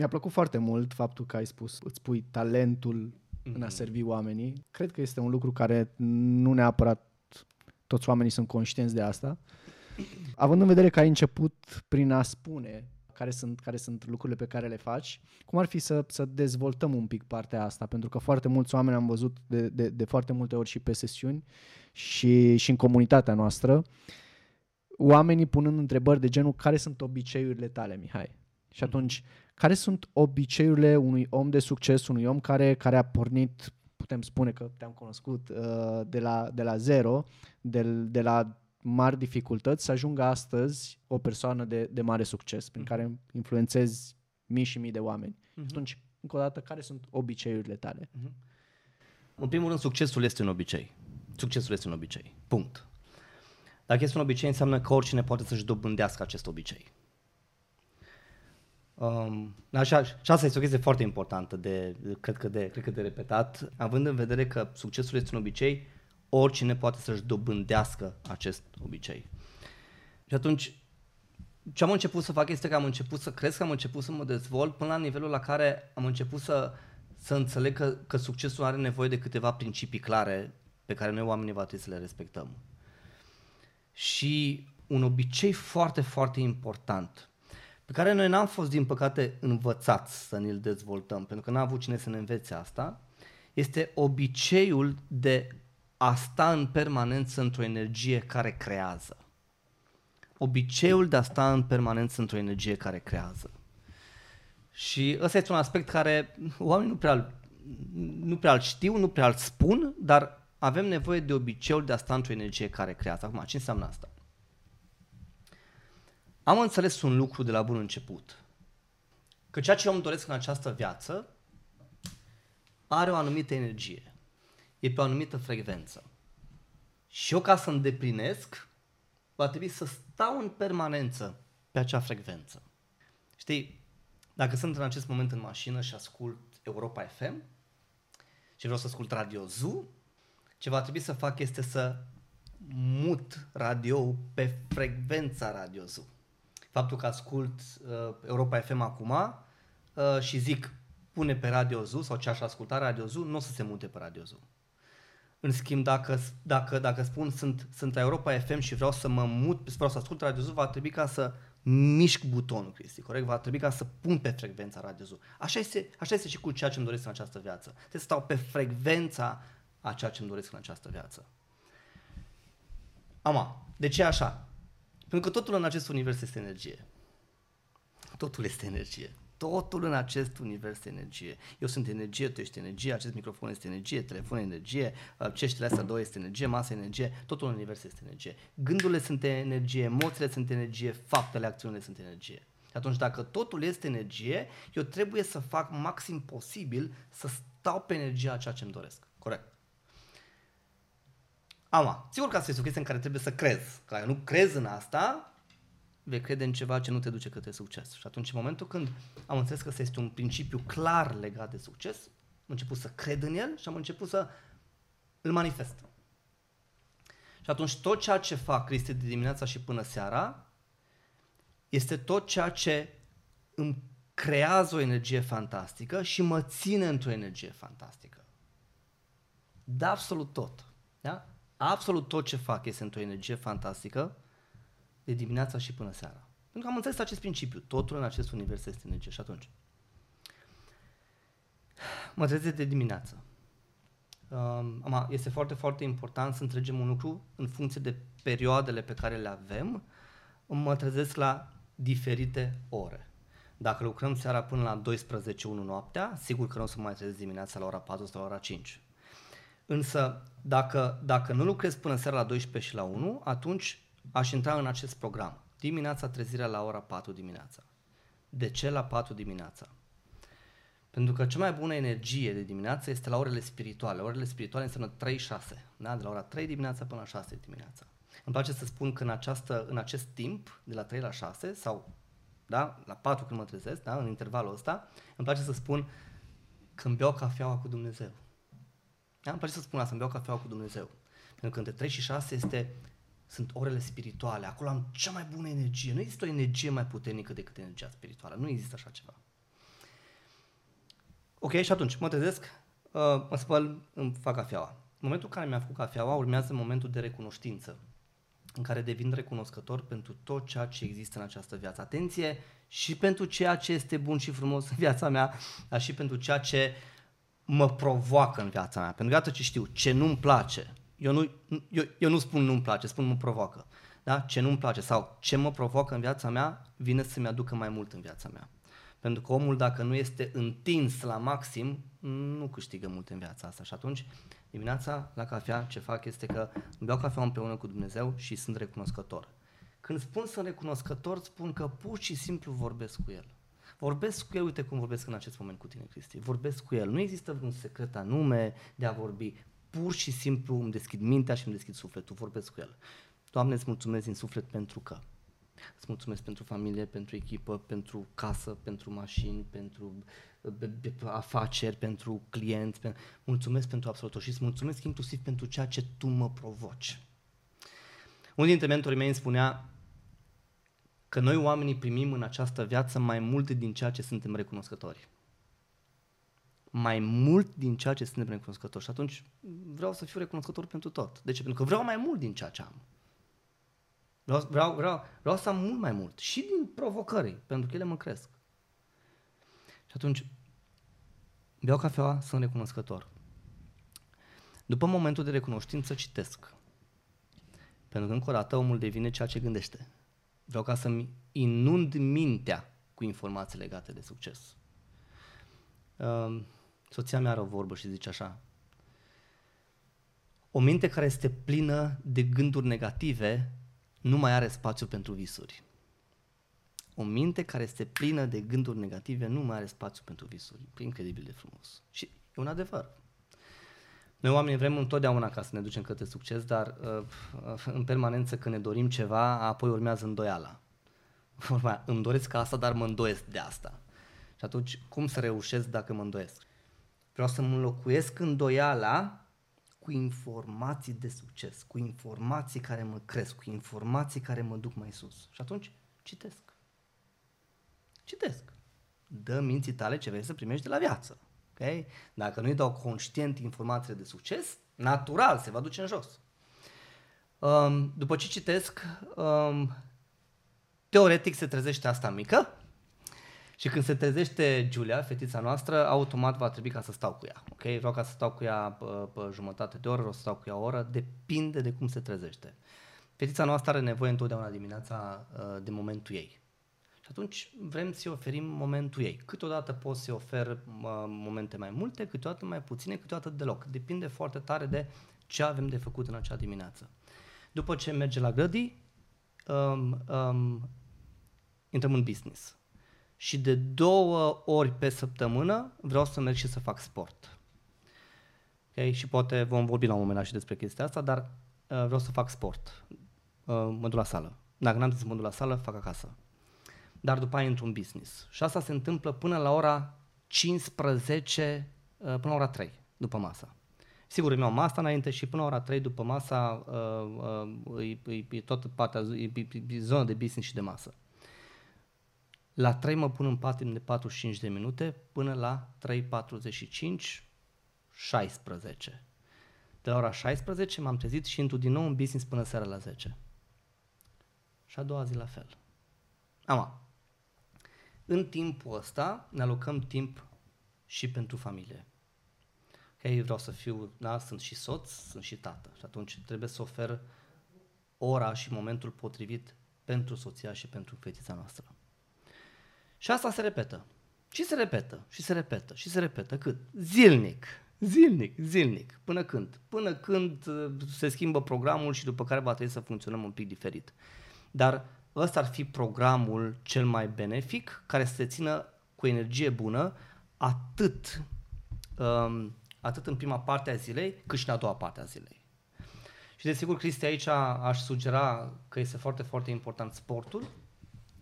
Mi-a plăcut foarte mult faptul că ai spus, îți pui talentul mm-hmm. în a mhm. servi oamenii. Cred că este un lucru care nu neapărat toți oamenii sunt conștienți de asta. Având în vedere că ai început prin a spune care sunt, care sunt lucrurile pe care le faci, cum ar fi să, să dezvoltăm un pic partea asta? Pentru că foarte mulți oameni am văzut de, de, de foarte multe ori și pe sesiuni și, și în comunitatea noastră, oamenii punând întrebări de genul care sunt obiceiurile tale, Mihai? Și atunci, care sunt obiceiurile unui om de succes, unui om care, care a pornit, putem spune că te-am cunoscut uh, de, la, de la zero, de, de la mari dificultăți, să ajungă astăzi o persoană de, de mare succes, prin mhm. care influențezi mii și mii de oameni. Uh-huh. Atunci, încă o dată, care sunt obiceiurile tale? Uh-huh. În primul rând, succesul este un obicei. Succesul este un obicei. Punct. Dacă este un obicei, înseamnă că oricine poate să-și dobândească acest obicei. Um, așa, și asta este o chestie foarte importantă, de, cred, că de, cred că de repetat, având în vedere că succesul este un obicei, oricine poate să-și dobândească acest obicei. Și atunci, ce am început să fac este că am început să cresc, am început să mă dezvolt până la nivelul la care am început să, să înțeleg că, că succesul are nevoie de câteva principii clare pe care noi oamenii va trebui să le respectăm. Și un obicei foarte, foarte important pe care noi n-am fost, din păcate, învățați să ne-l dezvoltăm, pentru că n-a avut cine să ne învețe asta, este obiceiul de a sta în permanență într-o energie care creează. Obiceiul de a sta în permanență într-o energie care creează. Și ăsta este un aspect care oamenii nu prea, nu prea îl știu, nu prea îl spun, dar avem nevoie de obiceiul de a sta într-o energie care creează. Acum, ce înseamnă asta? Am înțeles un lucru de la bun început. Că ceea ce eu îmi doresc în această viață are o anumită energie. E pe o anumită frecvență. Și eu ca să îndeplinesc, va trebui să stau în permanență pe acea frecvență. Știi, dacă sunt în acest moment în mașină și ascult Europa FM și vreau să ascult Radio Zoo, ce va trebui să fac este să mut radio pe frecvența Radio Zoo faptul că ascult uh, Europa FM acum uh, și zic pune pe Radio Zoo sau ce aș asculta Radio Zoo, nu o să se mute pe Radio Zoo. În schimb, dacă, dacă, dacă spun sunt, sunt la Europa FM și vreau să mă mut, vreau să ascult Radio Zoo, va trebui ca să mișc butonul, Cristi, corect? Va trebui ca să pun pe frecvența Radio Zoo. Așa este, așa este și cu ceea ce îmi doresc în această viață. Trebuie să stau pe frecvența a ceea ce îmi doresc în această viață. Ama, de ce așa? Pentru că totul în acest univers este energie. Totul este energie. Totul în acest univers este energie. Eu sunt energie, tu ești energie, acest microfon este energie, telefonul energie, uh, ceștile astea două este energie, masa energie, totul în univers este energie. Gândurile sunt energie, emoțiile sunt energie, faptele, acțiunile sunt energie. Și atunci dacă totul este energie, eu trebuie să fac maxim posibil să stau pe energia a ceea ce îmi doresc. Corect. Ama, sigur că asta este o chestie în care trebuie să crezi. Că dacă nu crezi în asta, vei crede în ceva ce nu te duce către succes. Și atunci, în momentul când am înțeles că ăsta este un principiu clar legat de succes, am început să cred în el și am început să îl manifest. Și atunci tot ceea ce fac, Cristi, de dimineața și până seara, este tot ceea ce îmi creează o energie fantastică și mă ține într-o energie fantastică. De absolut tot. Da? Absolut tot ce fac este într-o energie fantastică de dimineața și până seara. Pentru că am înțeles acest principiu. Totul în acest univers este energie. Și atunci, mă trezesc de dimineață. Um, este foarte, foarte important să înțelegem un lucru în funcție de perioadele pe care le avem. Mă trezesc la diferite ore. Dacă lucrăm seara până la 12-1 noaptea, sigur că nu o să mai trezesc dimineața la ora 4 sau la ora 5. Însă, dacă, dacă nu lucrez până seara la 12 și la 1, atunci aș intra în acest program. Dimineața trezirea la ora 4 dimineața. De ce la 4 dimineața? Pentru că cea mai bună energie de dimineață este la orele spirituale. Orele spirituale înseamnă 3-6, da? de la ora 3 dimineața până la 6 dimineața. Îmi place să spun că în, această, în acest timp, de la 3 la 6 sau da, la 4 când mă trezesc, da, în intervalul ăsta, îmi place să spun când beau cafeaua cu Dumnezeu. Da? Îmi place să spun asta, îmi beau cafeaua cu Dumnezeu. Pentru că între 3 și 6 este, sunt orele spirituale. Acolo am cea mai bună energie. Nu există o energie mai puternică decât energia spirituală. Nu există așa ceva. Ok, și atunci mă trezesc, uh, mă spăl, îmi fac cafeaua. În momentul în care mi-am făcut cafeaua, urmează momentul de recunoștință, în care devin recunoscător pentru tot ceea ce există în această viață. Atenție și pentru ceea ce este bun și frumos în viața mea, dar și pentru ceea ce mă provoacă în viața mea. Pentru că iată ce știu, ce nu-mi place. Eu nu, eu, eu nu spun nu-mi place, spun mă provoacă. Da? Ce nu-mi place sau ce mă provoacă în viața mea vine să-mi aducă mai mult în viața mea. Pentru că omul dacă nu este întins la maxim, nu câștigă mult în viața asta. Și atunci, dimineața, la cafea, ce fac este că beau cafea împreună cu Dumnezeu și sunt recunoscător. Când spun sunt recunoscător, spun că pur și simplu vorbesc cu El. Vorbesc cu El, uite cum vorbesc în acest moment cu tine, Cristi. Vorbesc cu El. Nu există un secret anume de a vorbi. Pur și simplu îmi deschid mintea și îmi deschid sufletul. Vorbesc cu El. Doamne, îți mulțumesc din suflet pentru că. Îți mulțumesc pentru familie, pentru echipă, pentru casă, pentru mașini, pentru afaceri, pentru clienți. Mulțumesc pentru absolut tot și îți mulțumesc inclusiv pentru ceea ce tu mă provoci. Unul dintre mentorii mei îmi spunea că noi oamenii primim în această viață mai mult din ceea ce suntem recunoscători. Mai mult din ceea ce suntem recunoscători. Și atunci vreau să fiu recunoscător pentru tot. De ce? Pentru că vreau mai mult din ceea ce am. Vreau, vreau, vreau, vreau să am mult mai mult. Și din provocări, pentru că ele mă cresc. Și atunci, beau cafeaua, sunt recunoscător. După momentul de recunoștință, citesc. Pentru că, încă o dată, omul devine ceea ce gândește. Vreau ca să-mi inund mintea cu informații legate de succes. Uh, soția mea are o vorbă și zice așa. O minte care este plină de gânduri negative nu mai are spațiu pentru visuri. O minte care este plină de gânduri negative nu mai are spațiu pentru visuri. Incredibil de frumos. Și e un adevăr. Noi oamenii vrem întotdeauna ca să ne ducem către succes, dar uh, în permanență când ne dorim ceva, apoi urmează îndoiala. Vorba, îmi doresc asta, dar mă îndoiesc de asta. Și atunci, cum să reușesc dacă mă îndoiesc? Vreau să mă înlocuiesc îndoiala cu informații de succes, cu informații care mă cresc, cu informații care mă duc mai sus. Și atunci, citesc. Citesc. Dă minții tale ce vrei să primești de la viață. Okay? Dacă nu-i dau conștient informațiile de succes, natural se va duce în jos. Um, după ce citesc, um, teoretic se trezește asta mică și când se trezește Giulia, fetița noastră, automat va trebui ca să stau cu ea. Ok? Vreau ca să stau cu ea pe, pe jumătate de oră, o să stau cu ea o oră, depinde de cum se trezește. Fetița noastră are nevoie întotdeauna dimineața uh, de momentul ei atunci vrem să-i oferim momentul ei. Câteodată pot să-i ofer momente mai multe, câteodată mai puține, câteodată deloc. Depinde foarte tare de ce avem de făcut în acea dimineață. După ce merge la grădii, um, um, intrăm în business. Și de două ori pe săptămână vreau să merg și să fac sport. Okay? Și poate vom vorbi la un moment dat și despre chestia asta, dar uh, vreau să fac sport. Uh, mă duc la sală. Dacă n-am să mă duc la sală, fac acasă dar după aia într-un business. Și asta se întâmplă până la ora 15, uh, până la ora 3 după masa. Sigur, îmi iau masa înainte și până la ora 3 după masa uh, uh, e, e, e tot partea, e, e, e zona de business și de masă. La 3 mă pun în pat de 45 de minute până la 3.45, 16. De la ora 16 m-am trezit și intru din nou în business până seara la 10. Și a doua zi la fel. Ama, în timpul ăsta ne alocăm timp și pentru familie. Ok, vreau să fiu, da, sunt și soț, sunt și tată și atunci trebuie să ofer ora și momentul potrivit pentru soția și pentru fetița noastră. Și asta se repetă. Și se repetă, și se repetă, și se repetă. Cât? Zilnic. Zilnic, zilnic. Până când? Până când uh, se schimbă programul și după care va trebui să funcționăm un pic diferit. Dar ăsta ar fi programul cel mai benefic, care să se țină cu energie bună, atât, um, atât în prima parte a zilei, cât și în a doua parte a zilei. Și desigur, Cristi, aici aș sugera că este foarte, foarte important sportul.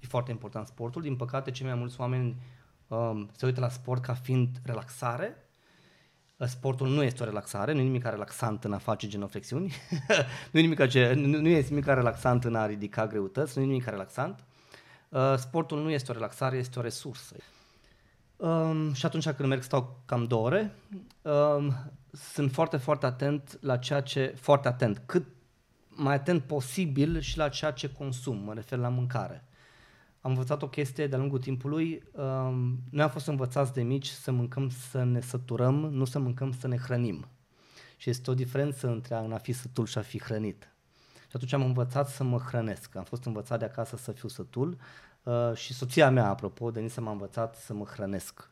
E foarte important sportul. Din păcate, cei mai mulți oameni um, se uită la sport ca fiind relaxare sportul nu este o relaxare, nu e nimic relaxant în a face genoflexiuni, nu, e nimic, nu, nu este nimic relaxant în a ridica greutăți, nu e nimic relaxant. Uh, sportul nu este o relaxare, este o resursă. Um, și atunci când merg stau cam două ore. Um, sunt foarte, foarte atent la ceea ce... Foarte atent. Cât mai atent posibil și la ceea ce consum. Mă refer la mâncare. Am învățat o chestie de-a lungul timpului. Um, noi am fost învățați de mici să mâncăm să ne săturăm, nu să mâncăm să ne hrănim. Și este o diferență între a fi sătul și a fi hrănit. Și atunci am învățat să mă hrănesc. Am fost învățat de acasă să fiu sătul uh, și soția mea, apropo, Denise, m-a învățat să mă hrănesc.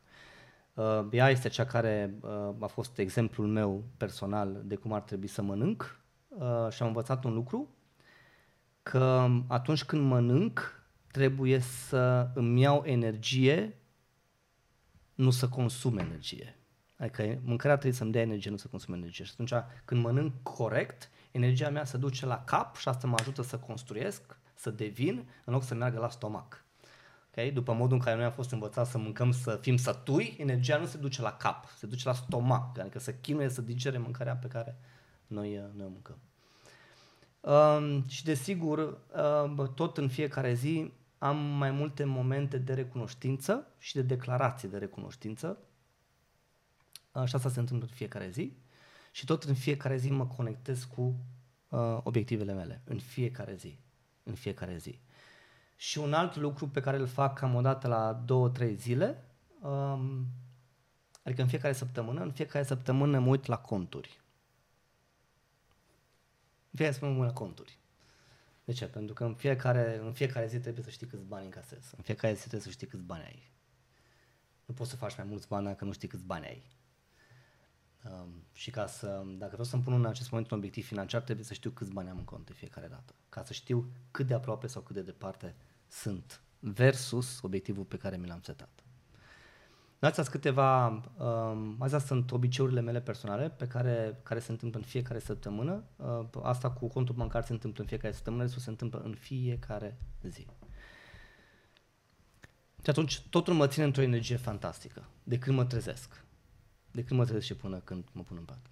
Uh, ea este cea care uh, a fost exemplul meu personal de cum ar trebui să mănânc uh, și am învățat un lucru, că atunci când mănânc, trebuie să îmi iau energie, nu să consum energie. Adică mâncarea trebuie să-mi dea energie, nu să consum energie. Și atunci când mănânc corect, energia mea se duce la cap și asta mă ajută să construiesc, să devin, în loc să meargă la stomac. Okay? După modul în care noi am fost învățați să mâncăm, să fim sătui, energia nu se duce la cap, se duce la stomac, adică să chinuie să digere mâncarea pe care noi, uh, noi o mâncăm. Uh, și desigur, uh, tot în fiecare zi am mai multe momente de recunoștință și de declarații de recunoștință. Uh, și asta se întâmplă în fiecare zi. Și tot în fiecare zi mă conectez cu uh, obiectivele mele. În fiecare zi. În fiecare zi. Și un alt lucru pe care îl fac cam o dată la două, trei zile, um, adică în fiecare săptămână, în fiecare săptămână mă uit la conturi. În fiecare săptămână mă uit la conturi. De ce? Pentru că în fiecare, în fiecare zi trebuie să știi câți bani încasezi. În fiecare zi trebuie să știi câți bani ai. Nu poți să faci mai mulți bani dacă nu știi câți bani ai. Um, și ca să, dacă vreau să-mi pun în acest moment un obiectiv financiar, trebuie să știu câți bani am în cont de fiecare dată. Ca să știu cât de aproape sau cât de departe sunt versus obiectivul pe care mi l-am setat. Astea sunt câteva, um, astea sunt obiceiurile mele personale pe care, care se întâmplă în fiecare săptămână. Uh, asta cu contul bancar se întâmplă în fiecare săptămână, restul se întâmplă în fiecare zi. Și atunci totul mă ține într-o energie fantastică, de când mă trezesc. De când mă trezesc și până când mă pun în pat.